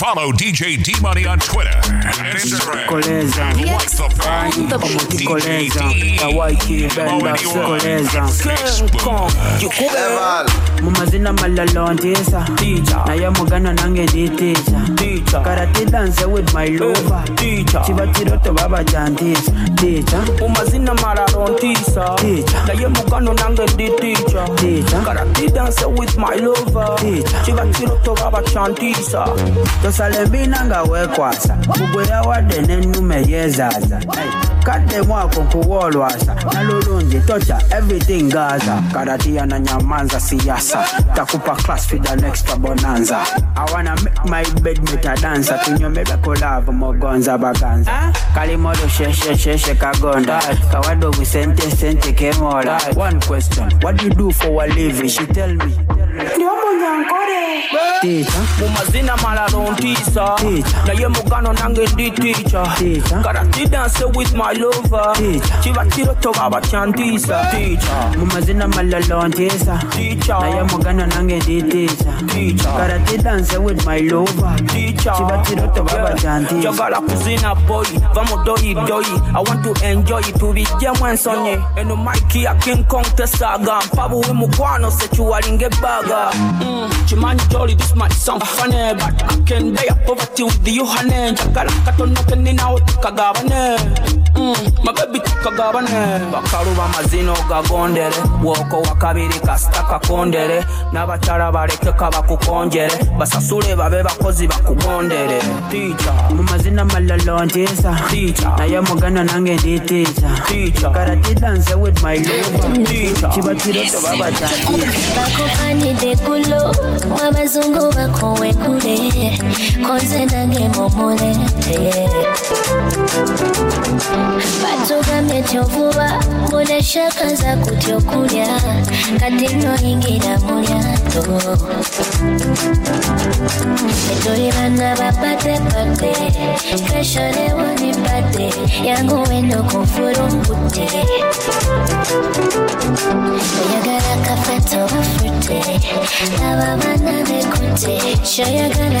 Follow DJ D Money on Twitter and Instagram. Like the page, DJ D Kawaii Benda Koleza mazina malalontisa naye mugana nange nditiisa karate dance with my lover. kiba kiroto babajantisa ticha umazina malarontisa naye mugano nange ndi ticha karate dance with my lover. Teacher. kiba kiroto babachantisa tosale mbina nga wekwasa. Kugwe yawadde n'ennume yezaza Hey, kadde mwako nkuwoolwasa nalulungi tocha everything gaza. Karatiya na nyamanza siyasa. Takupa class for the next bonanza. I wanna make my bed metadansa tunyomebe kulavu mogonza baganza. Kalimodo sheshe sheshe kagonda. Kawadde obusente sente kemola. One question what do you do for a living? She tell me. Teacher. mumazina malalontisa. Teacher. naye mugano nange ndi ticha Teacher. karate dance with my lover. Teacher. kiba kiroto babachantisa ticha mu mazina malalontisa Teacher. naye mugano nange nditiisa Teacher. karate dance with my lover. Teacher. kiba kiroto babajantisa njagala kuzina boy. Va mu doyi doyi i want to enjoy tubijjemu ensonyi eno maiki ya king kong tesaga mpabuwe mukwano sekiwalinga ebbaga Mm, kimanyi joli this might sound funny but i can bear poverty with you honey njagala katono keninawo tukagabane Mm, Mm, mabebi tukagabane bakalu bamazina ogagondere woko wakabiri kasita kakondere. N'abakyala baleke kabakukonjere basasule babe bakozi bakugondere ticha mu mazina malalontisa Teacher. naye mugano nange nditiisa Teacher. karate dance with my lover Teacher. kiba kiroto babajantisa bakupanidde gulo wabazungu bakowe kule. Konze nange mumulete batugambye tyovuba nguleshakaza kutya okulya kati noyingira mu lyato etuli bana bapadepade kesho lewonipade yangu weno kufurumbude oyagala kafeto bafute aba bana bekute shoyagala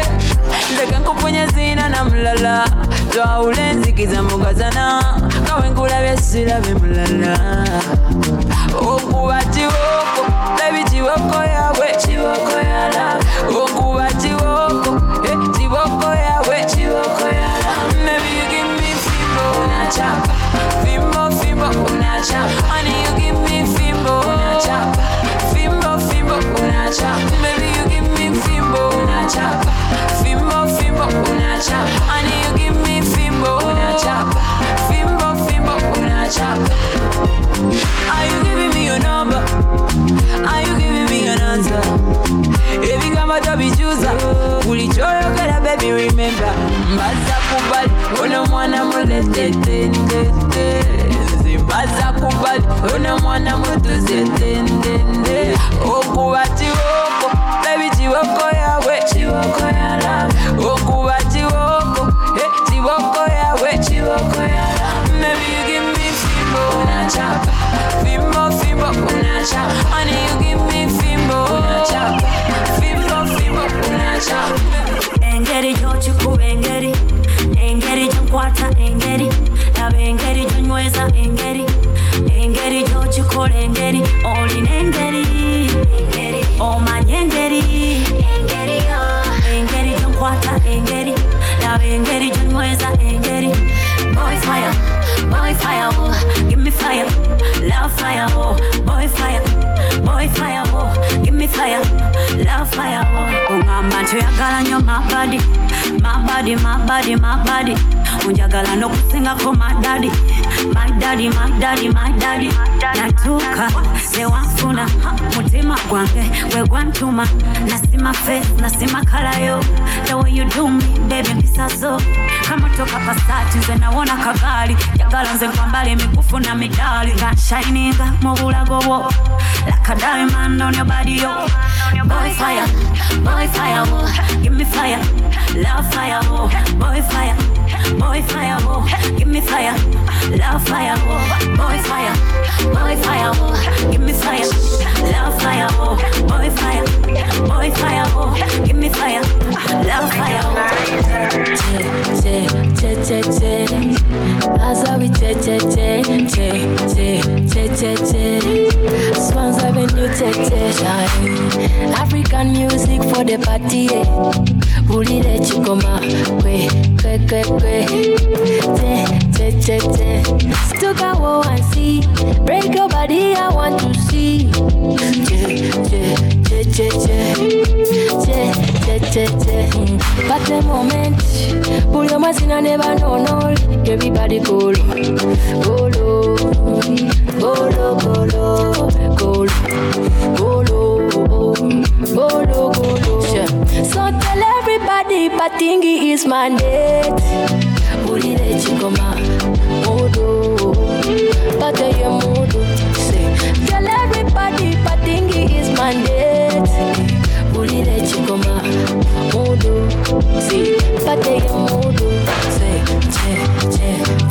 nkufunye zina na mulala twawula enzikiza mugazana nga bwenkulabye sirabe mulala okuba kiwoko lebi kiwoko yawe kiwoko yala okuba kiwoko eh, kiboko yawe kiwoko yala maybe you give me fimbo unachapa fimbo fimbo unachapa baby remember. Mbaza kubali ono mwana muletetendete mbaza kubali ono mwana mutuzetendende okuba kiwoko baby kiwoko yawe. Kiwoko yala okuba kiwoko eh, kiboko yawe. Kiwoko yala maybe you give me fimbo unachapa fimbo fimbo unachapa honey you give me fimbo unachapa fimbo fimbo unachapa engeri gyokikuba engeri. Engeri gyenkwata engeri. Laba engeri gyonyweza engeri. Engeri gyokikola engeri. Olina engeri. Omanye engeri. Engeri gyenkwata engeri laba engeri. Gyonyweza engeri. Boy fire boy fire oh. give me fire. Love fire oh. boy fire boy fire oh. give me fire. Love fire oh mama tuyagala nnyo mabadi mabadi mabadi mabadi unjagala nokusingako madadi madadi madadi madadi natuka sewanfuna mutima gwange gwe gwantuma. Nasima fe nasima kalayo. The way you do me baby mpisazo kamotoka pasati nze nawona kagaali njagala nze nkwambala emikufu na midali. Nga nshininga mu bulago bwo. Like a diamond on your body yo. Boy fire boy fire oh. give me fire love fire oh. boy fire boy fire oh. give me fire love fire oh. boy fire boy fire oh. give me fire love fire oh. boy fire boy fire oh. give me fire love fire oh. che che che che Azabi che che che che che che che che Swans Avenue che che African music for the party eh. Bulire chikoma gray, gray, gray. Te, te, te, te. Still can go and see. Break your body, I want to see. Che che che che che che che, te. But the moment, pull your mask in, I never know, no. Everybody call, call, call, call, call golo golo Sure. so tell everybody patingi is mandate bulire chikoma. Modo. Pate ye modo. Tell everybody patingi is mandate bulire chikoma. Modo. Pate ye modo. Say che che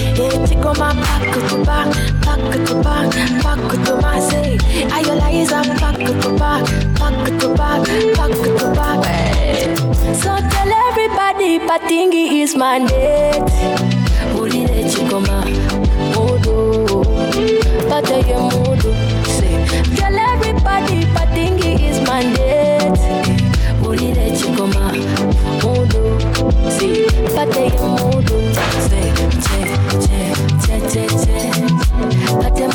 my back to back back to back back to my say ayolize back to back back to back back to back so tell everybody patingi is mandate ulile chikoma modo pate ye modo say tell everybody patingi is mandate ulile chikoma mudu si pate pate pate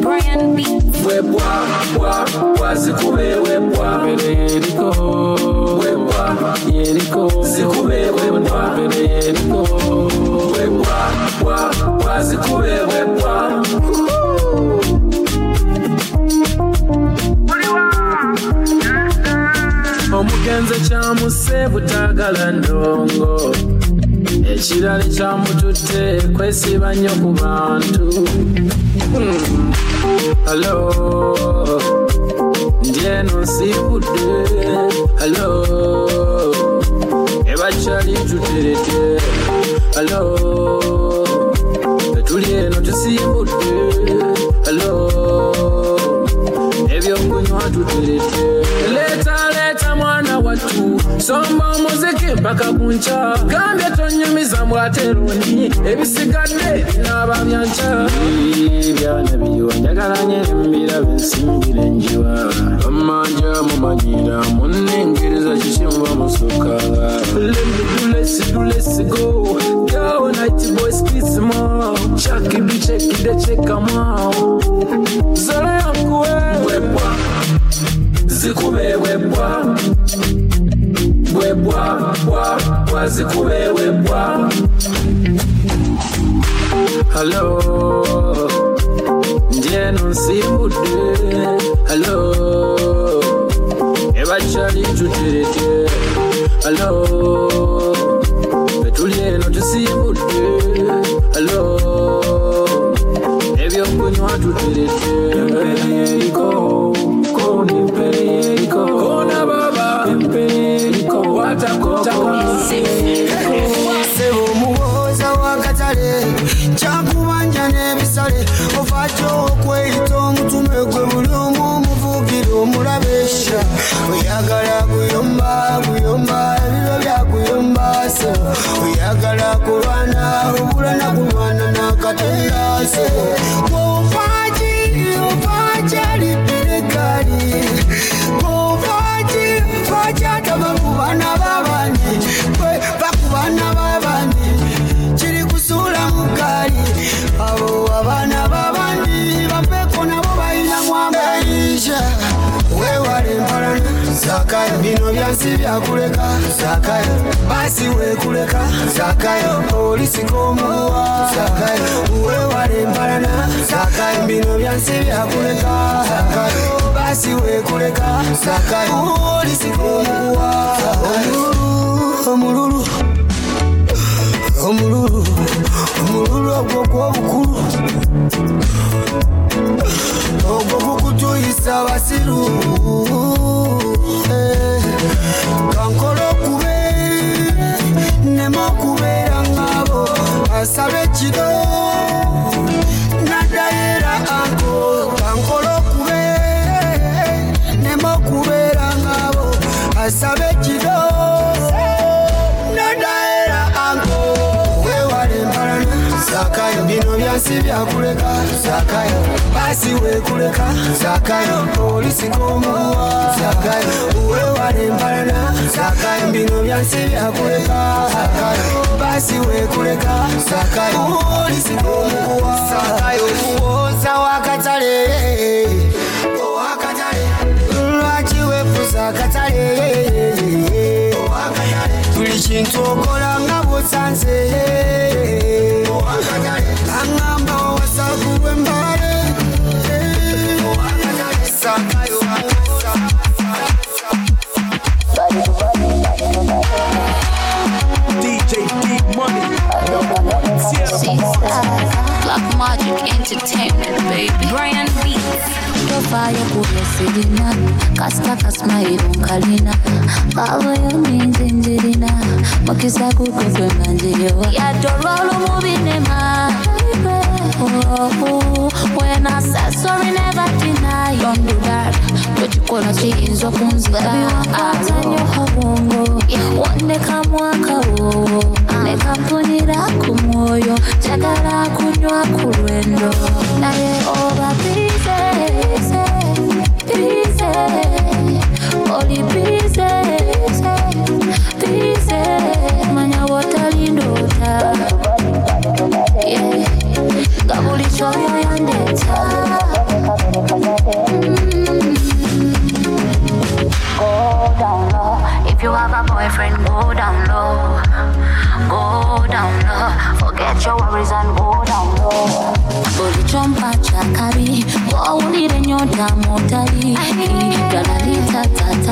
Brian B. yeriko zikubebwebwa mbere yeriko webwa wa wa zikubebwebwa omugenzi kyamuse butagala ndongo. Ekirala kyamututte kwesiba nnyo ku bantu. Hmm. Alo ndyeno nsibudde Hello, ebachali tutereke. Hello, tulye no tusimbudde. Hello, ebyokunywa tutereke. Later. watu. Somba omuziki mpaka ku nca gambye tonyumiza mbwateroni ebisigadde binaaba bya nca byana biyiwa njagala nyerimbira bensimbira enjiwa amanja mumanyira munnengereza kikimuba musuka lesidulesigo gawo nakiboskisimo chakibicekidecekamo zolo yankuwe. zikube webwa webwa bwa bwa. Zikube webwa Hello. Njeno nsibude Hello. Ebachali tutereke Hello. Wakatale kyakubanja n'ebisale ovaajo okweyita omutume gwe buli omu omuvugira omulabe oyagala kuyomba kuyomba ebiro byakuyomba se. Oyagala kulwana obulana kulwana nakatonda se bino byansi byakuleka. Zakayo basi wekuleka. Zakayo olisika omuwa zakayo wewale empalana zakayo bino byansi byakuleka. Zakayo basi wekuleka. Zakayo olisika omuwa omululu. Omululu. Omululu ogwo gwobukulu ogwo gukutuyisa abasiru kankole okube nema okubeera ng'abo asaba ekiro naddayo era ako kankole okube nema okubeera ng'abo asaba ekiro byansi byakuleka zakayo. Basi wekuleka zakayo. Olisika omuwa zakayo. Wewale empalana zakayo. Bino byansi byakuleka zakayo. Basi wekuleka zakayo. Olisika omuwa zakayo. Kuwoza wakatale lwaki wefuza akatale buli kintu okola nga bwosanze aŋŋamba owasagulwa embale Sakayo, DJ D Money. Black Magic Entertainment, baby. Brian Beats. tofayo kuyesilina kasita kasimayiro nkalina babayo ninze nzirina mukisa kukugwe nga njiyowa yadde olw'olumubinema When I said sorry, never deny. Don't do that. Tukikola kiyinza okunzika nnyo kabongo wandeka mwakawo ne kampunira ku mwoyo njagala kunywa ku lwendo naye oba bize bize oli bize bize manya wotalindoota Yeah. Nga buli kyoyo yandeeta Go down low. If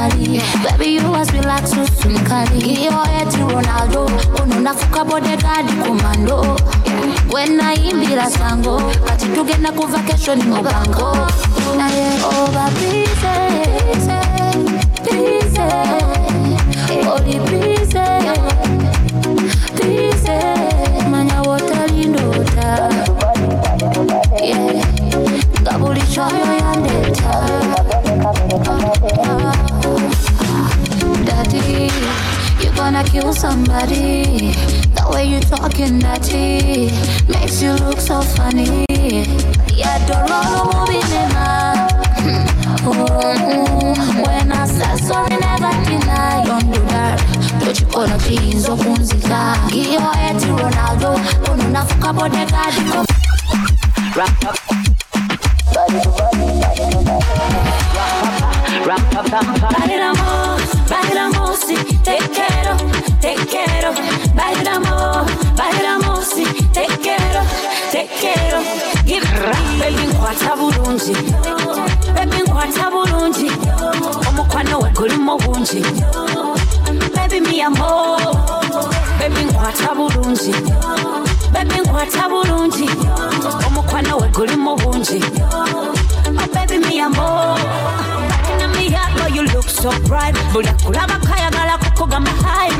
you have a boyfriend, go down low. Go down low. Forget your worries and go down low. buli kyompa kyakabi bwowulira enyota mutali galalita tatali baby you was relax susumkali yoeti ronaldo ono nafuka bodegadi kumando wenayimbira sango kati tugenda ku vacation mu bango naye oba bize bize oli bize bize manya wotalindoota Yeah. nga buli kyoyo gonna kill somebody. The way you talking dirty Makes you look so funny. Yeah, don't know yadololo mubinema When I said sorry never deny. Don't do that. Tukikola kiyinza okunzika Giyo eti Ronaldo. Ono nafuka bodyguard Bailamos, bailamos te quiero, te quiero. Bailamos, bailamos te quiero, te quiero. Baby nkwata bulungi, baby nkwata bulungi. Baby mi amor. Baby nkwata bulungi, baby a more Back in me heart, boy, you look so bright buli akulabako ayagala kukugamba hi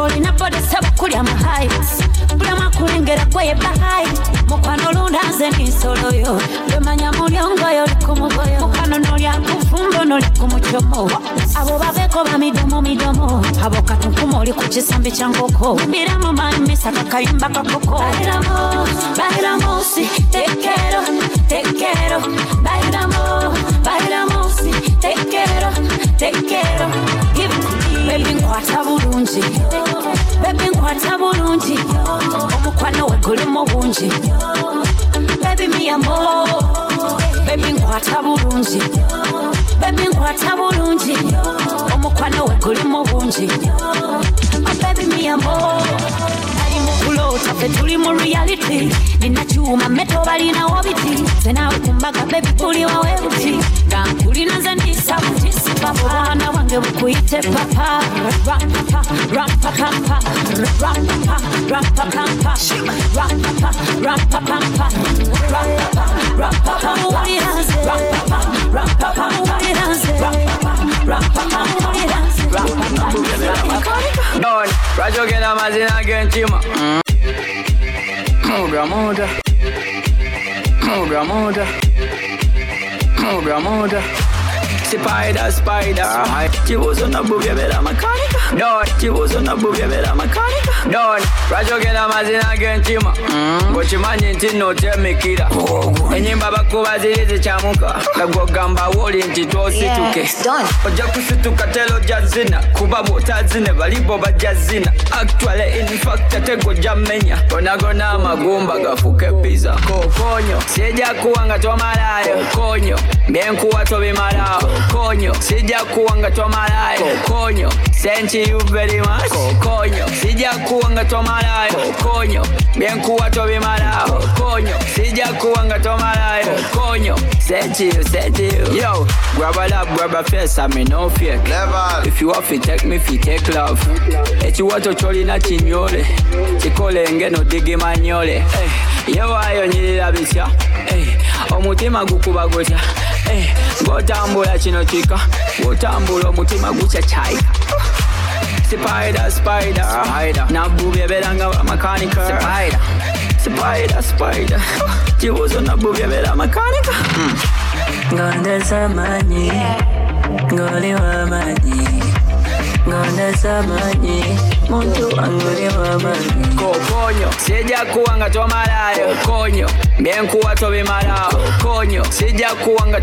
olina bode sebukulya mu heights buli amakulengera gweyeba hi mukwano lunda nze ninsolo yo. Lwemanya mulyongoyo oli ku mugoyo. Mukwano nolya kufumbo noli ku mucomo abo baveeko ba midomo midomo. Abo katunkuma oli ku kisambi kya nkoko mbiramu mamisa kakayumba kakoko bailamos, te quiero, te quiero, bailamos, bailamos, te quiero, te quiero. Baby nkwata bulungi, baby nkwata bulungi, omukwano we gulimu bungi, baby mi amor, baby nkwata bulungi, baby nkwata bulungi, omukwano we gulimu bungi, oh baby kulota ffe tuli mu reality. Nina kyuma meto balinawo biti ze naawe kumbaga bebi kuliwawe buti nga nkulina nze ndisa buti sipapa obwana bwange bukuyite papa. Rapapa rapapampa rapapa rapakampa rapapa rapapampa rapapa rapapampa rapapa rapapampa rapapa rapapa Don, rajogera amazina g'entima muda mm. muda muda muda muda muda Spider, spider. Kibuzo na bubya bera makanika Don, kibuzo na bubya bera makanika Don, rajogera amazina g'entima Ngokimanyi nti notemikira Enyimba bakuba ziri zikyamuka Nagwogamba woli nti tosituke ojja kusituka telo jya zina kuba bwotazine balibo bajja zina actually in fact tegojja mmenya gonagona amagumba gafuke pizza kokonyo sijja kuwa nga tomalayo konyo byenkuwa tobimalawo konyo sijja kuwa nga tomalayo konyo Thank you very much. Kokonyo sijakuwanga tomalayo kokonyo benkuwa tobimalao kokonyo sijakuwanga tomalayo kokonyo Say chill, say chill. Yo, grab a lap, grab a face, I me no fake. Level. If you have to take me, fi take love. Ekiwatocholi na chinyole, chikolenge no digi manyole. Hey, yewayonyirira bitya, hey, oh, omutima gukuba gutya. Hey, ng'otambula kino kika, ng'otambula omutima gukyacayika. Spider, spider, spider. Nabubye beranga makanika. Spider, spider, spider. Ci uso una bugia vera meccanica mm. Gol del Samani. Gol di Mamani ngana samanye muntu angore kokonyo sija kuwanga tomalayo konyo myenkuwa tobimalawo konyo sija kuwanga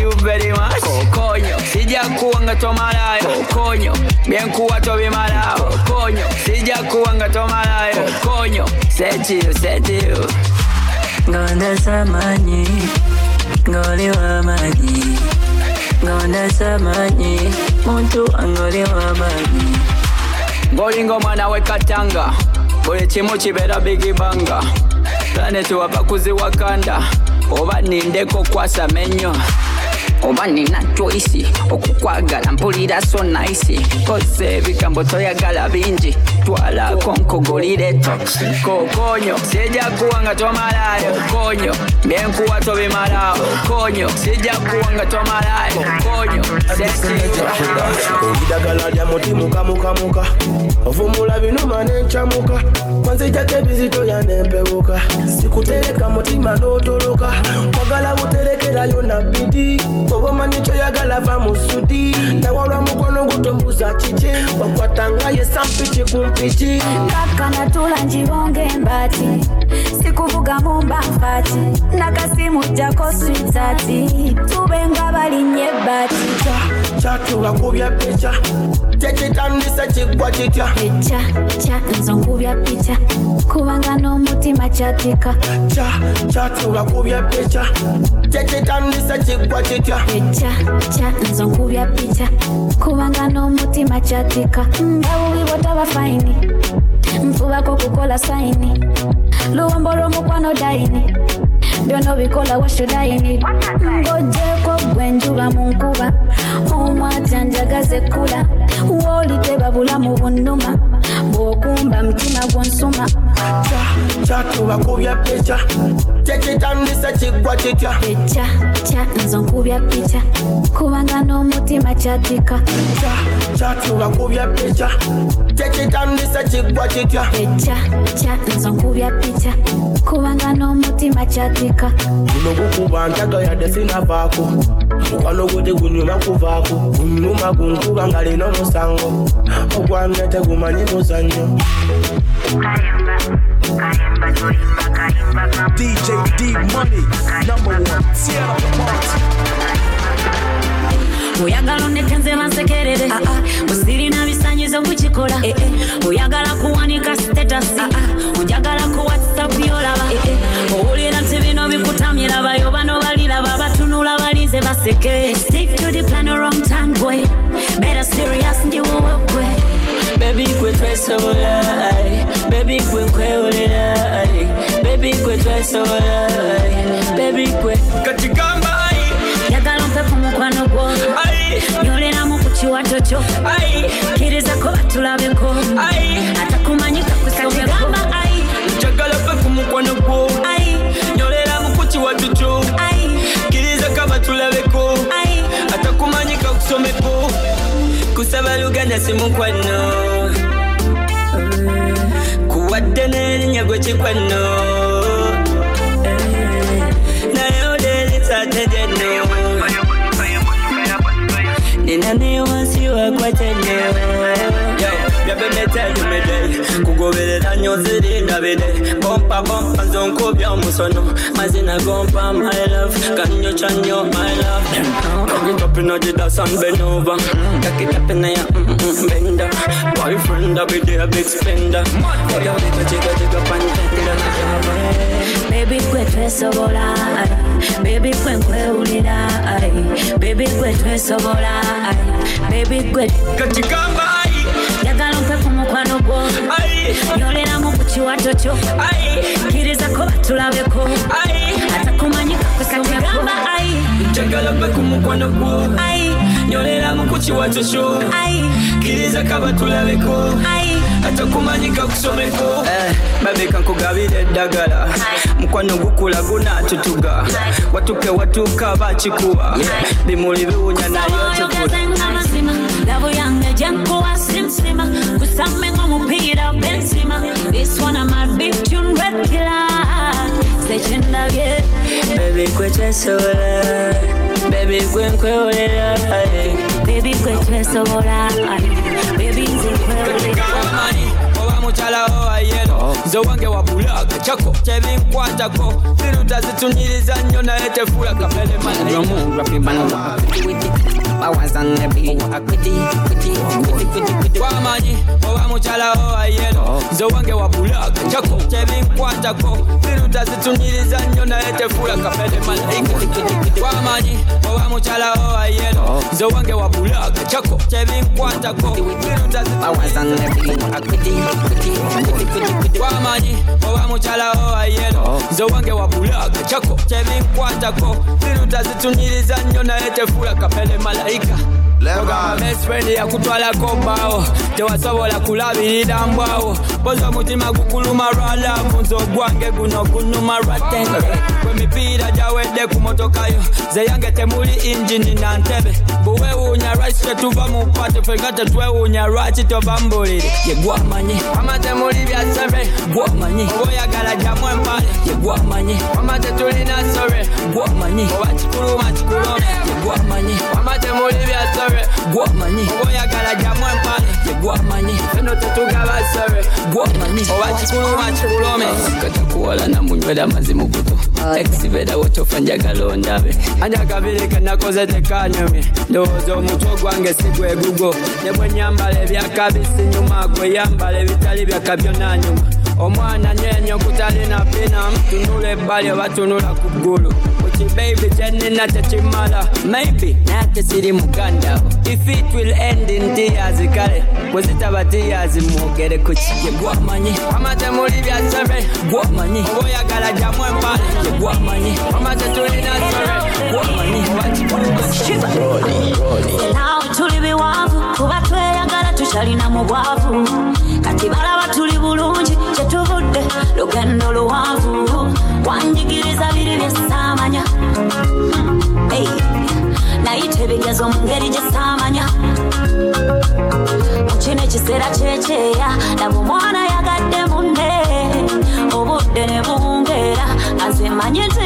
you very much. Kokonyo sija kuwanga tomalayo konyo myenkuwa tobimalawo konyo sija kuwanga tomalayo konyo senchi you senchi you. Ngana samanye ngole wamanyi ngondeza manyi muntu angoli wamanyi ng'olinga omwana w'ekatanga buli kimu kibeera bigibanga planeti wabakuzi wakanda oba nindeko kwasa menyo oba nina choisi okukwagala mpulira so naisi kosa ebigambo toyagala bingi. Twalako nkogolire toxi kokonyo sijja nga tomalayo. Konyo byenkuwa tobimalawo. Konyo sijja tomalayo. Konyo sesiyo lya muti ovumula binuma nenkyamuka kwanzijako ebizitoya nempewuka sikutereka mutima n'otoloka. Kwagala buterekerayo na bidi oba omanyi kyoyagala va mu sudi nawalwa mukono gutombuza kiki wakwatanga ye sampiki ku mpiki kakana tula njibonge mbati. Sikuvuga mumba mfati nakasimu jako switati tubenga balinye bati. Kyatuba kubya pica tekitandise kiggwa kitya eca ca nzo nkubya pica kubanga n'omutima kyatika kyatuba kubya pica tekitandise kiggwa kitya eca ca nzo nkubya pica kubanga n'omutima kyatika nga bubi bwotaba faini. Nfubako kukola saini. Luwombo lw'omukwano daini. Byona obikola washudaini ngojeko gwenjuba mu nkuba omwatya njagaze ekkula woolidde babula mu bunnuma bw'okumba mutima gwonsuma kyatubakubya pica kyekitandisa kiggwa kitya eca ca nzo nkubya pica kubanga n'omutima kyatika kyatubakubya pica kyekitandisa kiggwa kitya eca ca nzo nkubya pica kubanga n'omutima kyatika guno gukuba ntaga yadde sinavaako mukwano gwe tegunyuma kuvaako gunyuma gunkuba nga lina omusango ogwange tegumanyi muzannyo DJ D Money, number one. The party. oyagala onnekenze bansekerere osirina bisanyizo kukikola oyagala kuwanika sitetasi onjagala ku whatsapp yolaba owulira nti bino bikutamira bayo bano baliraba batunula balinze baseke. Stick to the plan wrong time boy. Better serious ndi wowe gwe Baby kwe twesobola ay. Baby kwe nkwewolera ay. Baby kwe twesobola ay. Baby kwe. Katigamba ay. yagala ompe ku mukwano gwo nyoleramu ku kiwato kyo kirizako batulabeko atakumanyika kusobeko njagala pe ku mukwano gwo kusaba luganda si mukwano. Kuwadde n'erinnya gwe kikwano. Naye oleerisatedeno nina ne wansi wakwatene byabemetelumede kugoberera nyo zirinda bide bompa bompa zonkubya omusono mazina gompa my love. Kanyo kyanyo my love. Kakitapina jidasan benova kakitapina ya benda boyfriend abide a big spender. Oyabikachigachiga pantenda Baby kwe twesobola. Baby kwe nkwewulira. Baby kwe twesobola. Baby kwe ompe ku mukwano gwo nyoleramu ku kiwato kyo kirizako batulabeko atakumanyika kusobeko njagala pe ku mukwano gwo nyoleramu ku kiwato kyo kiriza kaba tulabeko atakumanyika kusomeko. Babeka nkugabira eddagala mukwano gukula gunatutuga watuke watuka bakikuba bimuli biwunya nayo tukula mazima labu yange gyenkuwa simsima kusame ng'omupiira bensima this one I'm a big tune red killer sekyendabye Baby kwe twesobola Baby kwe nkwewolera Baby kwe twesobola Baby nze nkwewolera oba mukyalawo ayero nze wange wa bulaga kyako. Kyebinkwatako biruta zitunyiriza nnyo naye tefula kapere wamanyi oba mukyalawo ayero nze wange wa bulaga kyako. Kyebinkwatako biruta zitunyiriza nnyo naye tefula kapere malayika wamanyi oba mukyalawo ayero nze wange wa bulaga kyako. Kyebinkwatako biruta wamanyi oba mukyalawo ayero nze wange wa bulaga kyako kyebinkwatako biruta zitunyiriza nnyo naye tefula kapere mesfrendi yakutwalako mbaawo tewasobola kulabirira mbwawo boza omutima gukuluma lwa laavu nze ogwange guno gunuma lwa tente kwemipiira gyawedde ku motokayo ze yange temuli injini na ntebe. Buwewuunya lwaki tetuva mu pate fenga tetwewuunya lwaki tova mbulire yegwamanyi ama temuli byasebe gwamanyi oba oyagala jamu empale yegwamanyi ama tetulina sobe gwamanyi oba kikuluma kikulome yegwamanyi ama temuli byasobe sere gwomanyi obaoyagala jamu empale yegwamanyi feno tetugaba sere gwomanyi owakikulu wakikulome katakuwola namunywera amazi mukutu ekisibera wotofa njagala ondabe anjakabiri kenakoze tekanyumye ndowooza omutwe gwange sigwe gugo ne bwe nyambala ebyakabi sinyuma gwe yambala ebitali byakabyo nanyuma omwana nyenyo kutalina pina mtunule ebbali obatunula ku ggulu kukibeibi kyenina tekimala maybe nate siri muganda if it will end in tears kale bwe zitaba tears? Mwogere ku kye gwamanyi amatemuli byasebe gwamanyi oba oyagala jamu empale ye gwamanyi amatetulina sebe gwamanyi nawe tuli biwanvu kuba tweyagala tukyalina talinamu bwavu. Kati balaba tuli bulungi kyetuvudde lugendo luwanvu. Wanjigiriza biri byesaamanya nayita ebigezo mu ngeri gyesaamanya mukino ekiseera kyekyeya laba omwana yagadde munne. Obudde ne bubungeera azimanyi nti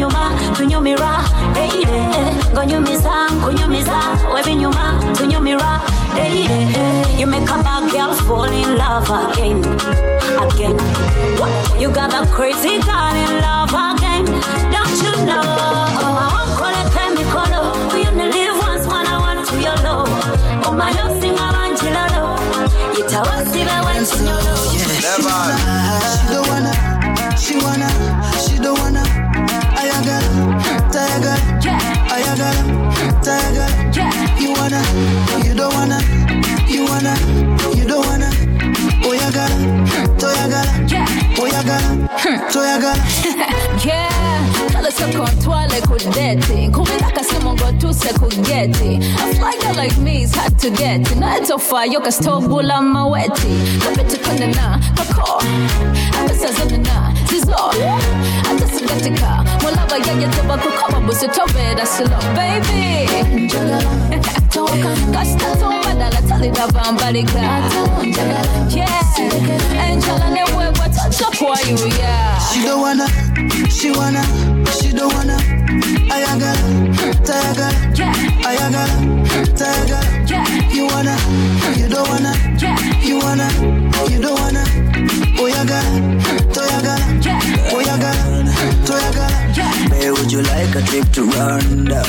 webinyuma tunyumira daily eh, eh. ngonyumiza ah, kunyumiza. Webinyuma tunyumira daily eh, you make a bad girl fall in love again again. You got a crazy girl in love again don't you know? Awonkoleko emikolo we only live once mwana wattu yolo omanye osinga bankirolo yitawo sibewo ekinyolo She don't wanna, she wanna, she don't you don't wanna, you wanna, you don't wanna. Oyagala, toyagala, oyagala, toyagala. yeah kale sekontwale ku deti nkubira akasimu ng'otuuse ku geti a fly girl like me is hard to get. Naye tofaayo kasita ogula maweti kabetukonena kako abesazonena zizo ate sigatika mulaba yayeteba kukoba busi tobeera silo baby kasita tombadala talira bambalika yeah. Enjala newebwa taja kwayuya She don't wanna, she wanna, she don't wanna. Ayagala, tayagala, ayagala, tayagala. You wanna, you don't wanna, you wanna, you don't wanna. Oyagala, toyagala, oyagala, toyagala. Would you like a trip to Rwanda?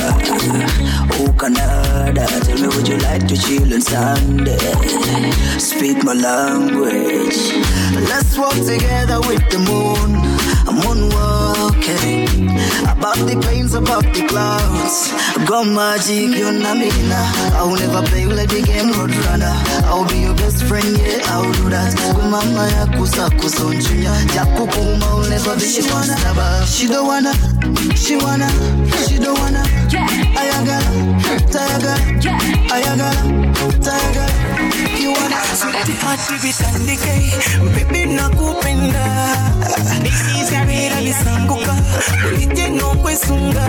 Oh, Canada. Tell me, would you like to chill on Sunday? Speak my language. Let's walk together with the moon. I'm moonwalking. Above the plains, above the clouds. Go magic, you know me now. I will never play like the game Roadrunner. I'll be your best friend, yeah, I'll do that. Go mama ya kusa kusonchunya. Jakukuma, I'll never be your one She don't wanna, she wanna, she don't wanna. Ayagala, tayagala, ayagala, tayagala. You wanna Hati vitandike, baby nakupenda Nisizabira lisanguka, ulije nokwesunga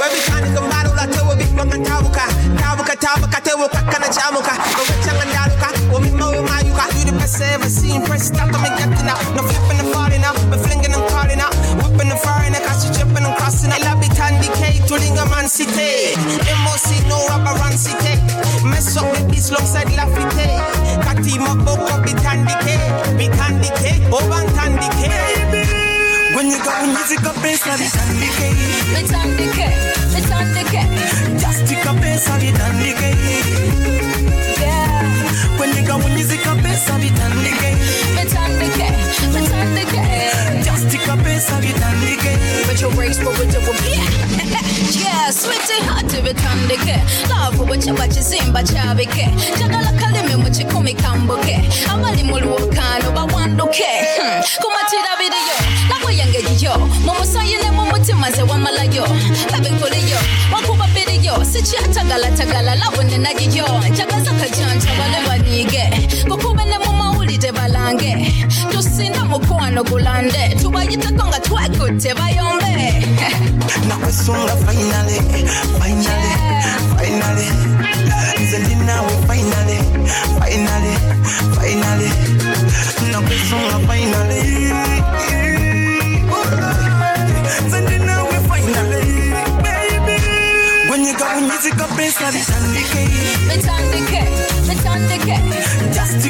webitandika mbalula tewobikbanga tabuka tabuka tabuka tewuka kana chamuka owechanga ndaluka womima wemayuka you got you the best I ever seen press stop to me getting out no flipping and falling out but flinging and calling out whipping and firing I got you tripping and crossing I love it handy K tulinga man city. MOC no run city. Mess up with this alongside Lafite. Katima boko bitandi K bitandi K over tandi K Kwenye kabunyizika pesa vitandike Vitandike, vitandike Justika pesa vitandike Yeah your race for with yeah. Yeah, sweetie hati bitandike Love bwekiba kizimba kyabike njagala kalimi mu kikumi kambuke abali mu lwokano bawanduke Hmm, kumatira biriyo nabwe yengeriyo mu musayi ne mu mutima ze wamalayo labikuliyo wakuba biriyo sikyatagalatagala labo nenagiyo njagaza kajanja bale banige kukube ne mu mawulire balange tusinda mukwano gulande tubayiteko nga twekutte bayombe nakwesunga finally finally finally nze ndi nawe finally finally finally nakwesunga finally nze ndi nawe finally baby. Pesa vitandike bitandike bitandike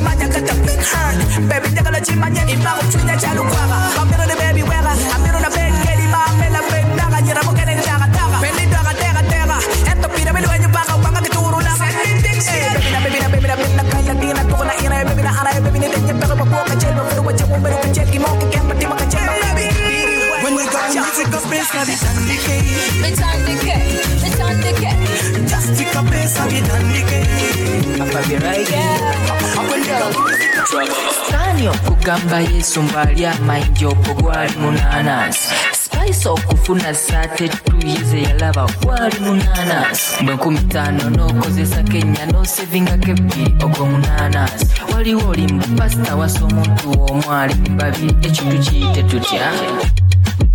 a look at my neck. If I'm between the child, I'm in the baby weather. I'm in the bed, getting my bella bed. Daga, you're not getting daga, daga. Belly daga, daga, daga. And the pita, when you back, I'm going to do it. Send me dicks. Baby, na, baby, na, baby, na, baby, na, kaya, tina, tuko na ina, baby, na, ana, baby, na, denya, pero pa po, kachel, pero what you want, pero kachel, kimo, kikem, pati, makachel, baby. When we got music up bass, now it's on the K. It's on the K, it's on the K. Just stick up bass, now it's on the K. Saani okugamba yesu mbwali amayinja okwo gwali munaanansi spice okufuna saate tuyize yalaba gwali munaanansi bwe nkumi ttaano n'okozesa kenya n'osivinga kebbi ogw'omunaanansi waliwo oli mu pasita wasa omuntu w'omu ali mu babi ekyo tukiyite tutya?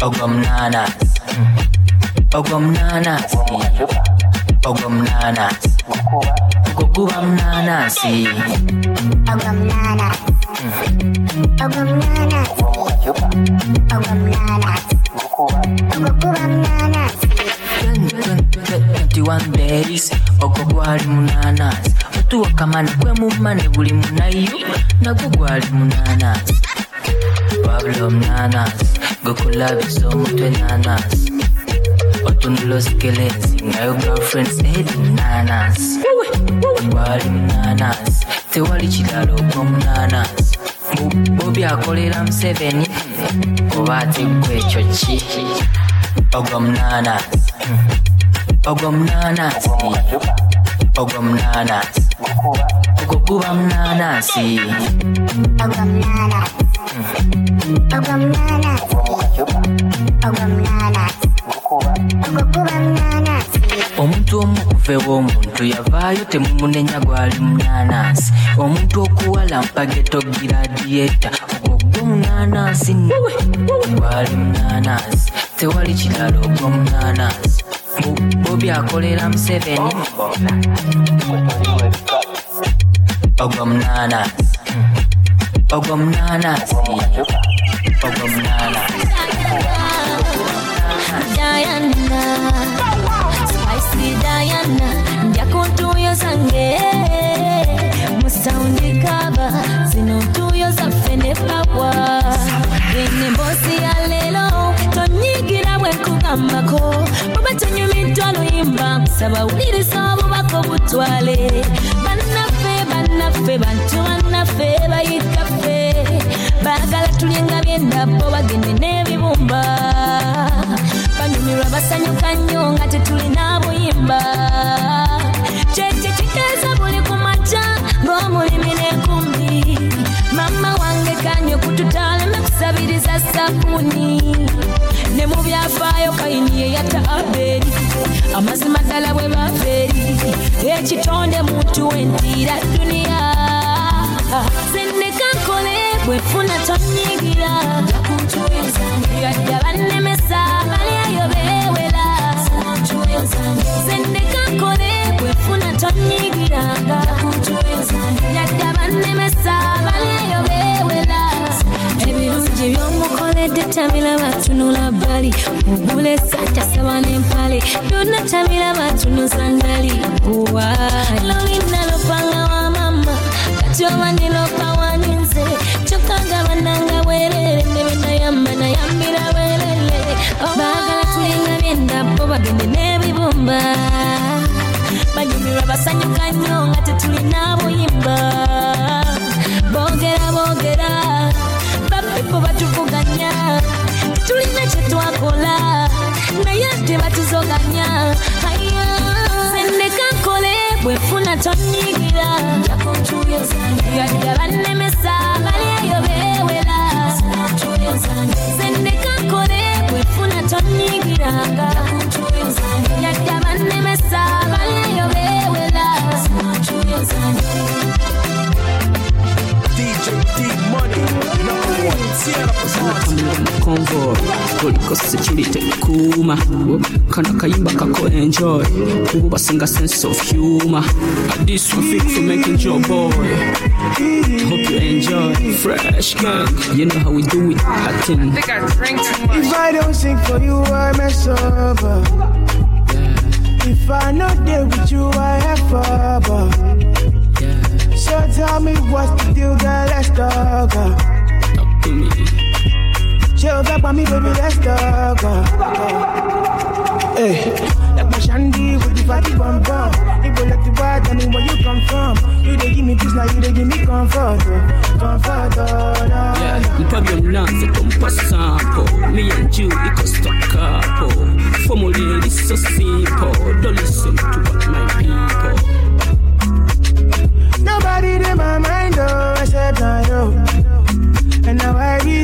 Ogw'omunaanansi ogw'omunaanansi ogw'omunaanansi guba munanasi twenty-one days ogwo gwali munanasi otuwa kamani gwe mumane buli munayo nagwo gwali munanasi wabula omunanasi gukulabisa omutwe nanasi otunula osikelezi ngayo girlfriends edi munanasi gwali munanasi tewali kirala ogw'omunanasi bobi akolera museveni oba ategwa ekyo ki? Ogwo munanasi ogwo munanasi ogwo munanasi ogwo guba omuntu omu kuvewa omuntu yavaayo temumunenya gwali munanansi. Omuntu okuwala mpage togiradiyeta ogwomunanansi gwali munanansi. Tewali kirala ogwomunanansi bobi akolera museveni? Ogwomunanansi ogwomunanansi ogwomunanansi Diana, ndya ku ntuuyo zange. Mu saundi kaba zino ntuuyo zaffe ne pawa. Ene emboozi ya leero tonyigira bwe nkugambako oba tonyumiddwa luyimba nsaba wuliriza obubaka obutwale bannaffe bannaffe bantu bannaffe bayitaffe baagala tulyenga byendabbo bagende n'ebibumba banyumirwa basanyuka nnyo nga tetulina buyimba. Kyekyo kiteeza buli ku makya ng'omulimi n'enkumbi mama wange kanye kututaaleme kusabiriza sabuni. Ne mu byafaayo kayini yeyatta aberi amazima ddala bwe babeeri ekitonde muntu wentiira duniya. Sindeka nkole bwefuna tonyigira yadde bannemesa balyayo beewera sindeka nkole bwefuna tonyigiranga yadde bannemesa balyayo beewera ebirungi byomukoledde tabiraba tunula bbali ogula esajja saba n'empale byonna tabiraba tunuza ndali lolina lopanga wa mama kati oba nilopa bagende n'ebibumba banyumirwa basanyuka nnyo nga tetulina buyimba boogera boogera bapepo batuvuganya tulina kyetwakola naye ate batuzoganya aya sendeka nkole bwefuna tonyigira. Yadde bannemesa balyayo beewera sendeka nkole bwefuna tonyigiranga yadde bannemesa balyayo beewera DJ D Money, number one. Sierra Presents. convoy kuliko security kuma. Kana kayimba kako enjoy. Ubu basinga sense of humor. And this one for making your boy hope you enjoy fresh gang you know how we do it I think I drank too much. If I don't sing for you, I mess up. uh. If I not there with you, I have fun. So tell me what's the deal, girl, let's talk. Uh. Talk to me. Chill back by me, baby, let's talk. Uh. Hey, like my shandy with the fatty bum bum. People like the bad, tell me where you come from. You they give me peace, now you they give me comfort. Oh. Comfort, oh, no. Yeah, tompa sample me and you iko stuck up oh. formula is so simple don't listen to what my people Nobody in my mind, oh, except I you. And now I be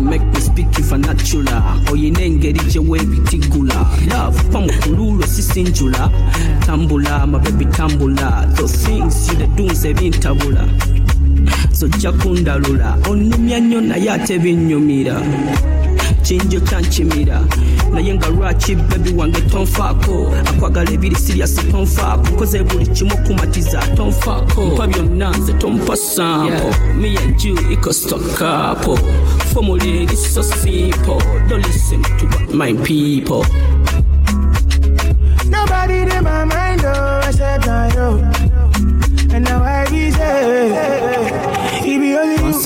Make me speak vernacular. Oyinengeri gye weebitigula. Love pamukululo si sinjula. Tambula, my baby tambula. Those things you the do nze bintabula. Zojja kundalula. Onnumya nnyo naye ate binnyumira. Kinjo kyankimira naye nga lwaki bebi wange tonfaako akwagala ebiri siriasi tonfaako nkoze buli kimu okumatiza tonfaako mpa byonna nze tompa sampo me and you iko stockapo formula eri so simple don't listen to what my people. Nobody in my mind, oh, except I you. And now I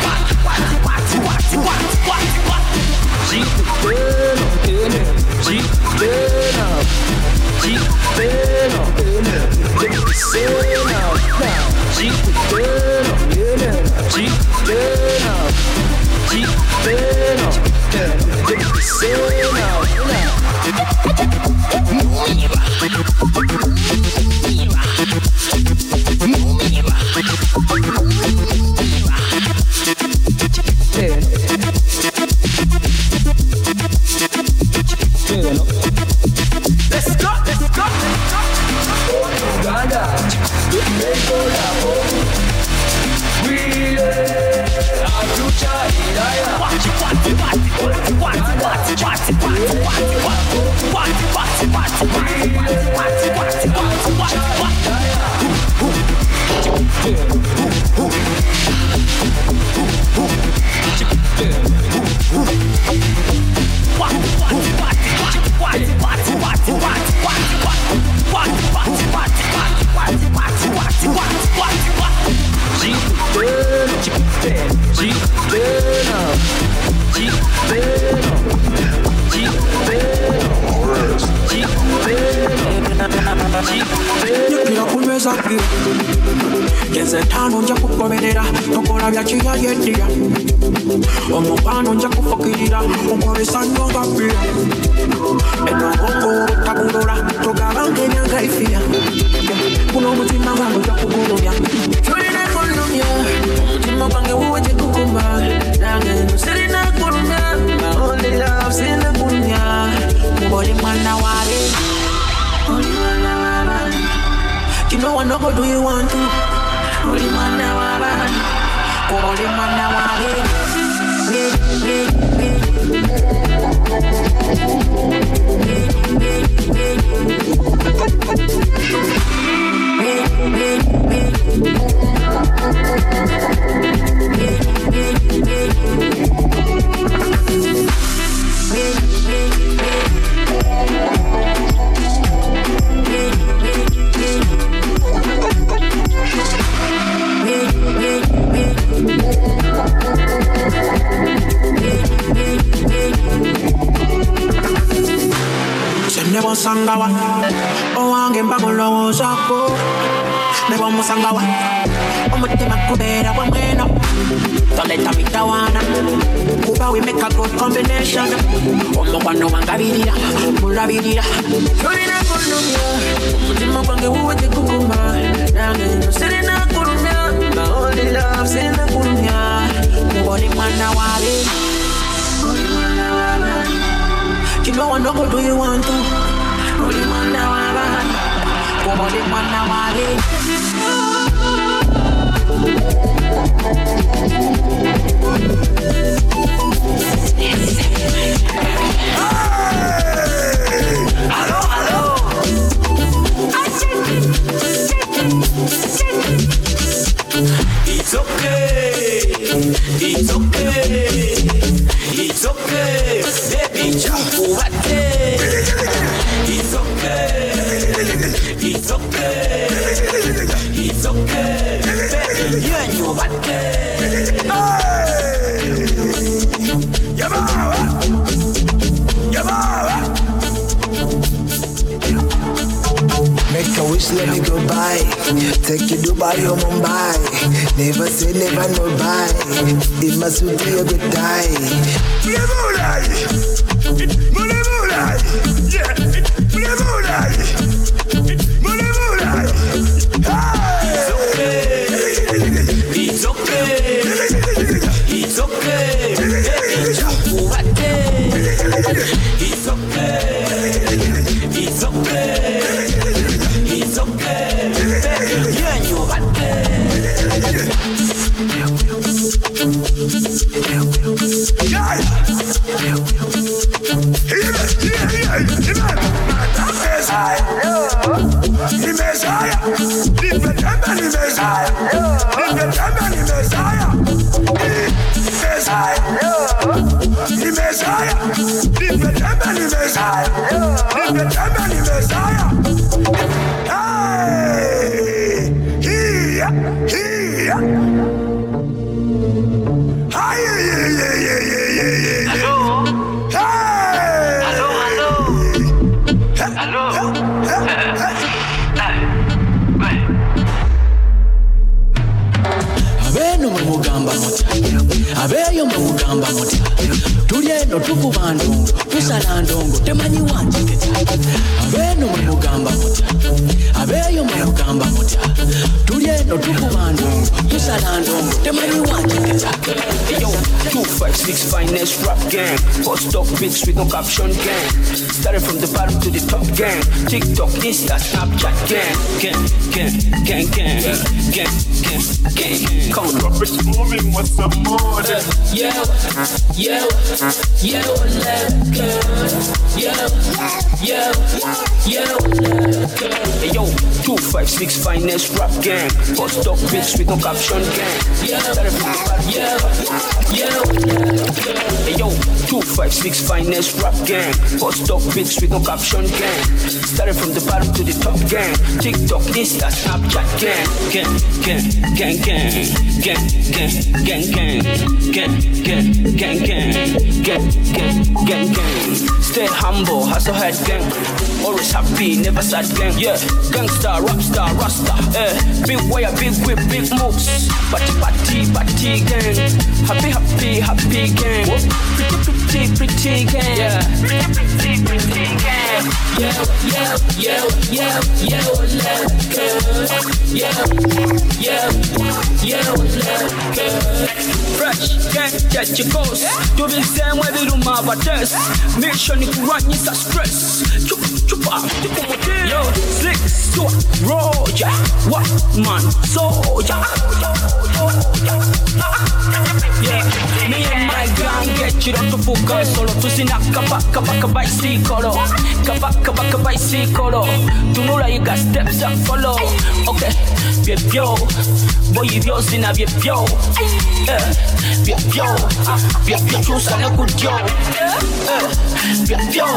You get it? If you don't get it, forget Blue Sky Production. Let's bia genze one no go do you want to. Only man now I run. Only man now I. Thank you. Musangawa. Owange mbagolowoozaako ne bwomusangawa omutima gubeera bwa mweno toleta mitawaana kuba we make a good combination. Omukwano wangabirira mulabirira. Tolina kulumya omutima gwange wuwe teguguma nange nno sirina love mwana do you want to Nobody wanna worry. It's okay, it's okay, it's okay, baby, jump what It's okay it's okay, it's okay, baby yenyu wate. Yamawa, Yamawa. Make a wish, let me go by. Take you to Dubai or Mumbai. Never say never no buy. It must be a good die. Mulai, mulai, mulai. Yeah, mulai, notuku bandongo tusala ndongo temanyi wanjigeta abeeno mwenogamba mutya abeeyo mwenogamba mutya tulye notuku bandongo mugamba mutya tuli eno tukuba ndongo tusala ndongo temanyi Yo, 256 finest rap gang. Post up pics with no caption gang. Started from the bottom to the top gang. TikTok, Insta, Snapchat gang. Gang, gang, gang, gang, gang, gang, gang. Come on, Robert's moving, what's the more? Yeah, yeah, yeah, let go. Yeah, yeah, yeah, let go. Hey, yo, 256 finest rap gang. Post up pics with no caption gang. Yeah. Yeah, yeah, Hey, yo, 256 finest rap gang. Post up pics with no caption gang. Started from the bottom to the top gang. TikTok, Insta, Snapchat gang. Gang, gang, gang, gang, gang, gang, gang, gang, gang, gang, gang, gang, gang, gang, gang. Gang. Gang. Stay humble, hustle head gang. Always happy, never sad gang. Yeah, gangsta, rap star, rasta. Eh, big wire, big whip, big moves. Party, party, party gang. Happy, happy, happy gang. Pretty, pretty, pretty gang. Yeah, pretty, pretty, pretty gang. Yeah, yeah, yeah, yeah, yeah, let's go. Yeah, yeah, yeah, let's go. Fresh gang, get your ghost. Do the same way do my batters. Mission ni kuranyisa stress. Chupa, chupa, chupa motel yo, slick, short, roll, yeah, what man, so yeah. Yeah, me and my gang get you up to full solo. To see na kapa kapa kapa see kolo. Kapa kapa kapa see kolo. To know you got steps up follow. Okay, be yo, boy you yo sina be yo. Yeah, be yo, be yo choose na good yo. Be yo,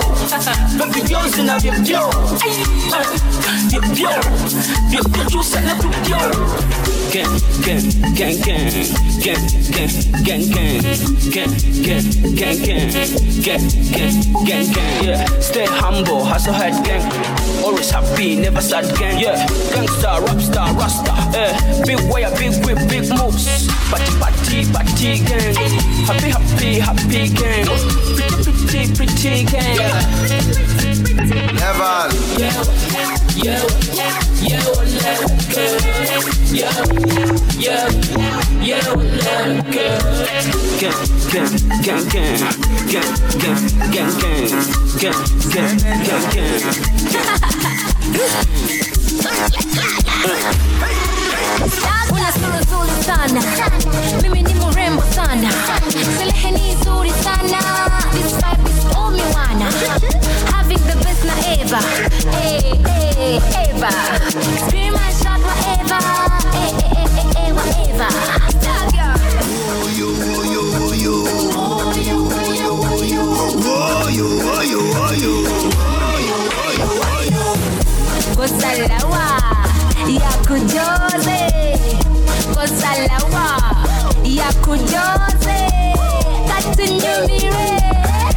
be yo sina be yo. Be yo, be yo choose na good yo. Gang gang gang gang gang gang gang gang gang gang gang, gang, gang, gang, gang, gang. Yeah, stay humble, hustle hard, gang. Always happy, never sad, gang. Yeah, gangsta, rap star, rasta. Yeah, big way, big whip, big moves. Party, party, party, gang. Happy, happy, happy, gang. Pretty, pretty, pretty, gang. Yeah, yeah, yeah, Having the best my Eva. Hey, hey, Eva. Scream and shout my Eva. Hey. Oh. Oh. Oh. Oh, Katunyumire.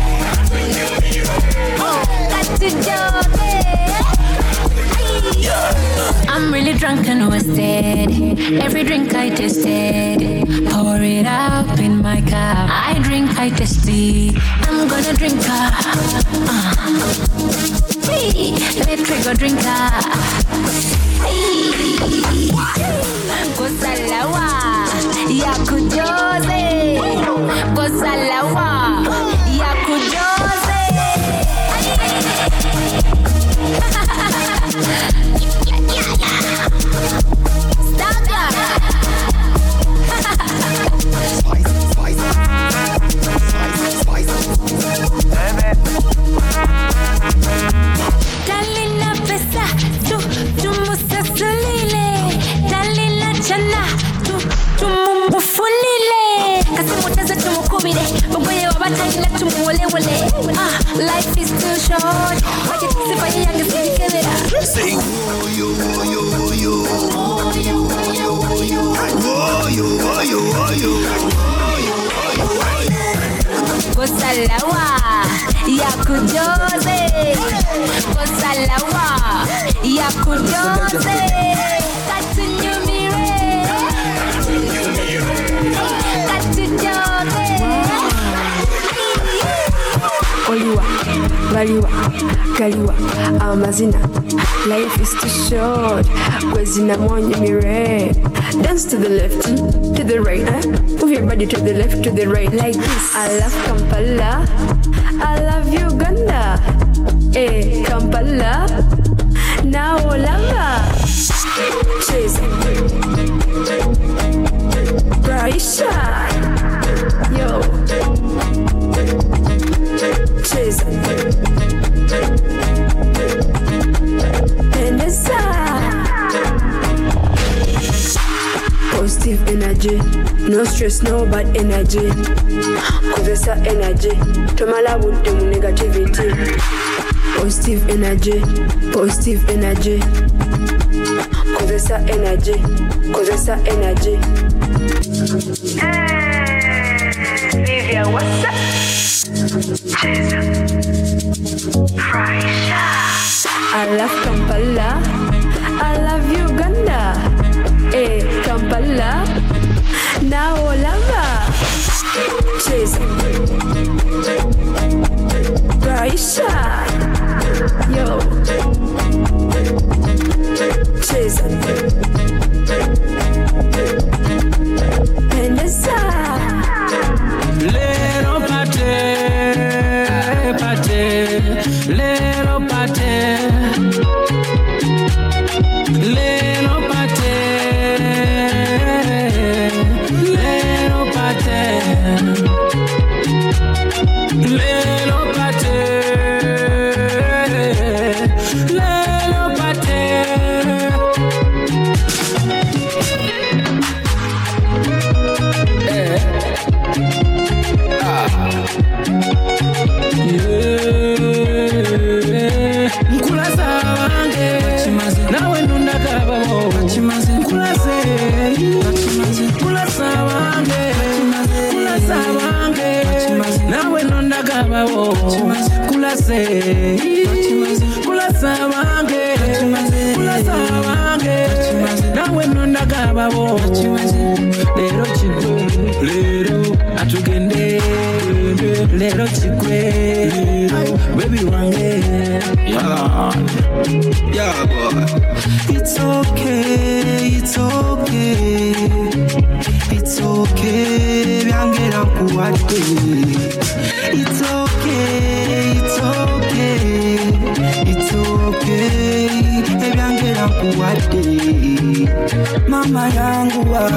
I'm really drunk and wasted. Every drink I tasted, pour it up in my cup. I drink, I taste it. I'm gonna drink up. Uh. Hey, electric go drinker. Hey. Kusalawa ya kujoze. say, Whoa, yo, yo, yo. Whoa, yo, ya kujoze, kosa lawa ya kujoze, katunyo. Baliwa galiwa amazina. Life is too short kwezina mwonyumire dance to the left to the right eh? move your body to the left to the right. Like this. I love kampala. I love uganda. Eh kampala. Now lava cheza Raisha. Yo. Cheza energy no stress no bad energy kozesa energy tomala budde mu negativity positive energy positive energy kozesa energy kozesa energy Hey, Livia, what's up? Cheza. Raisha. I love Kampala. I love Uganda. Eh, Kampala na Holanda. Cheers. Yo. Cheers. Mama yanguwa,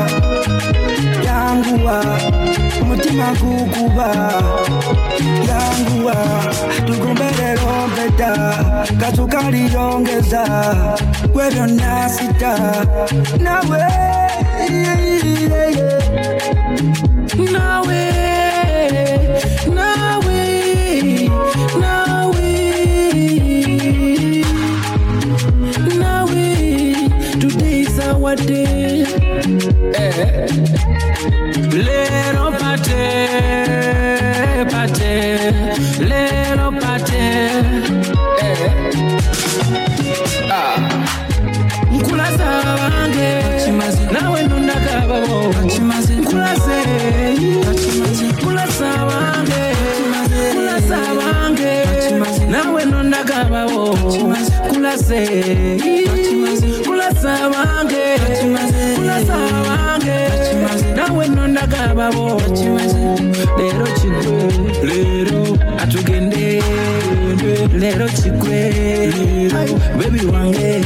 yanguwa, umutima gukuba. Yanguwa, tugombelero mpeta, katukaliyongeza, gwe byonna sita, nawe nawe nawe wadde leero pate pate leero pate. Nkulasa bange nawe nonagabawo nkulase nkulasa bange kulasa bange nawe nonagabawo kulase kulasa bange nawe nondagababo lero kigwe lero atugende lero kigwe bebi wange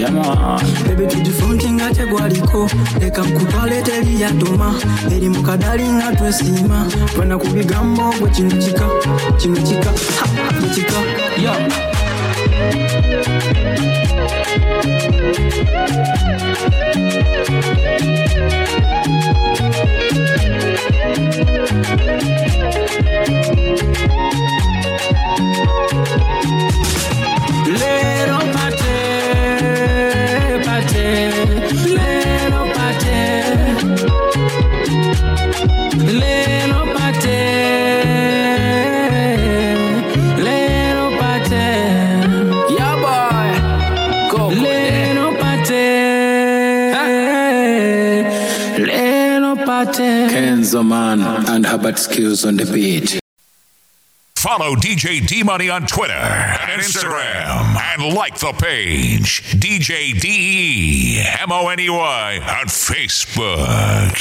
yama. Baby tujifunti nga tegwaliko. Leka nkutwale teri yaduma eri mu kadali nga twesiima. Twena ku bigambo gwe kino kika kino kika gwe kika yeah. Lero Kenzo Man and Herbert Skills on the beat. Follow DJ D Money on Twitter and Instagram and like the page DJ D E M O N E Y on Facebook.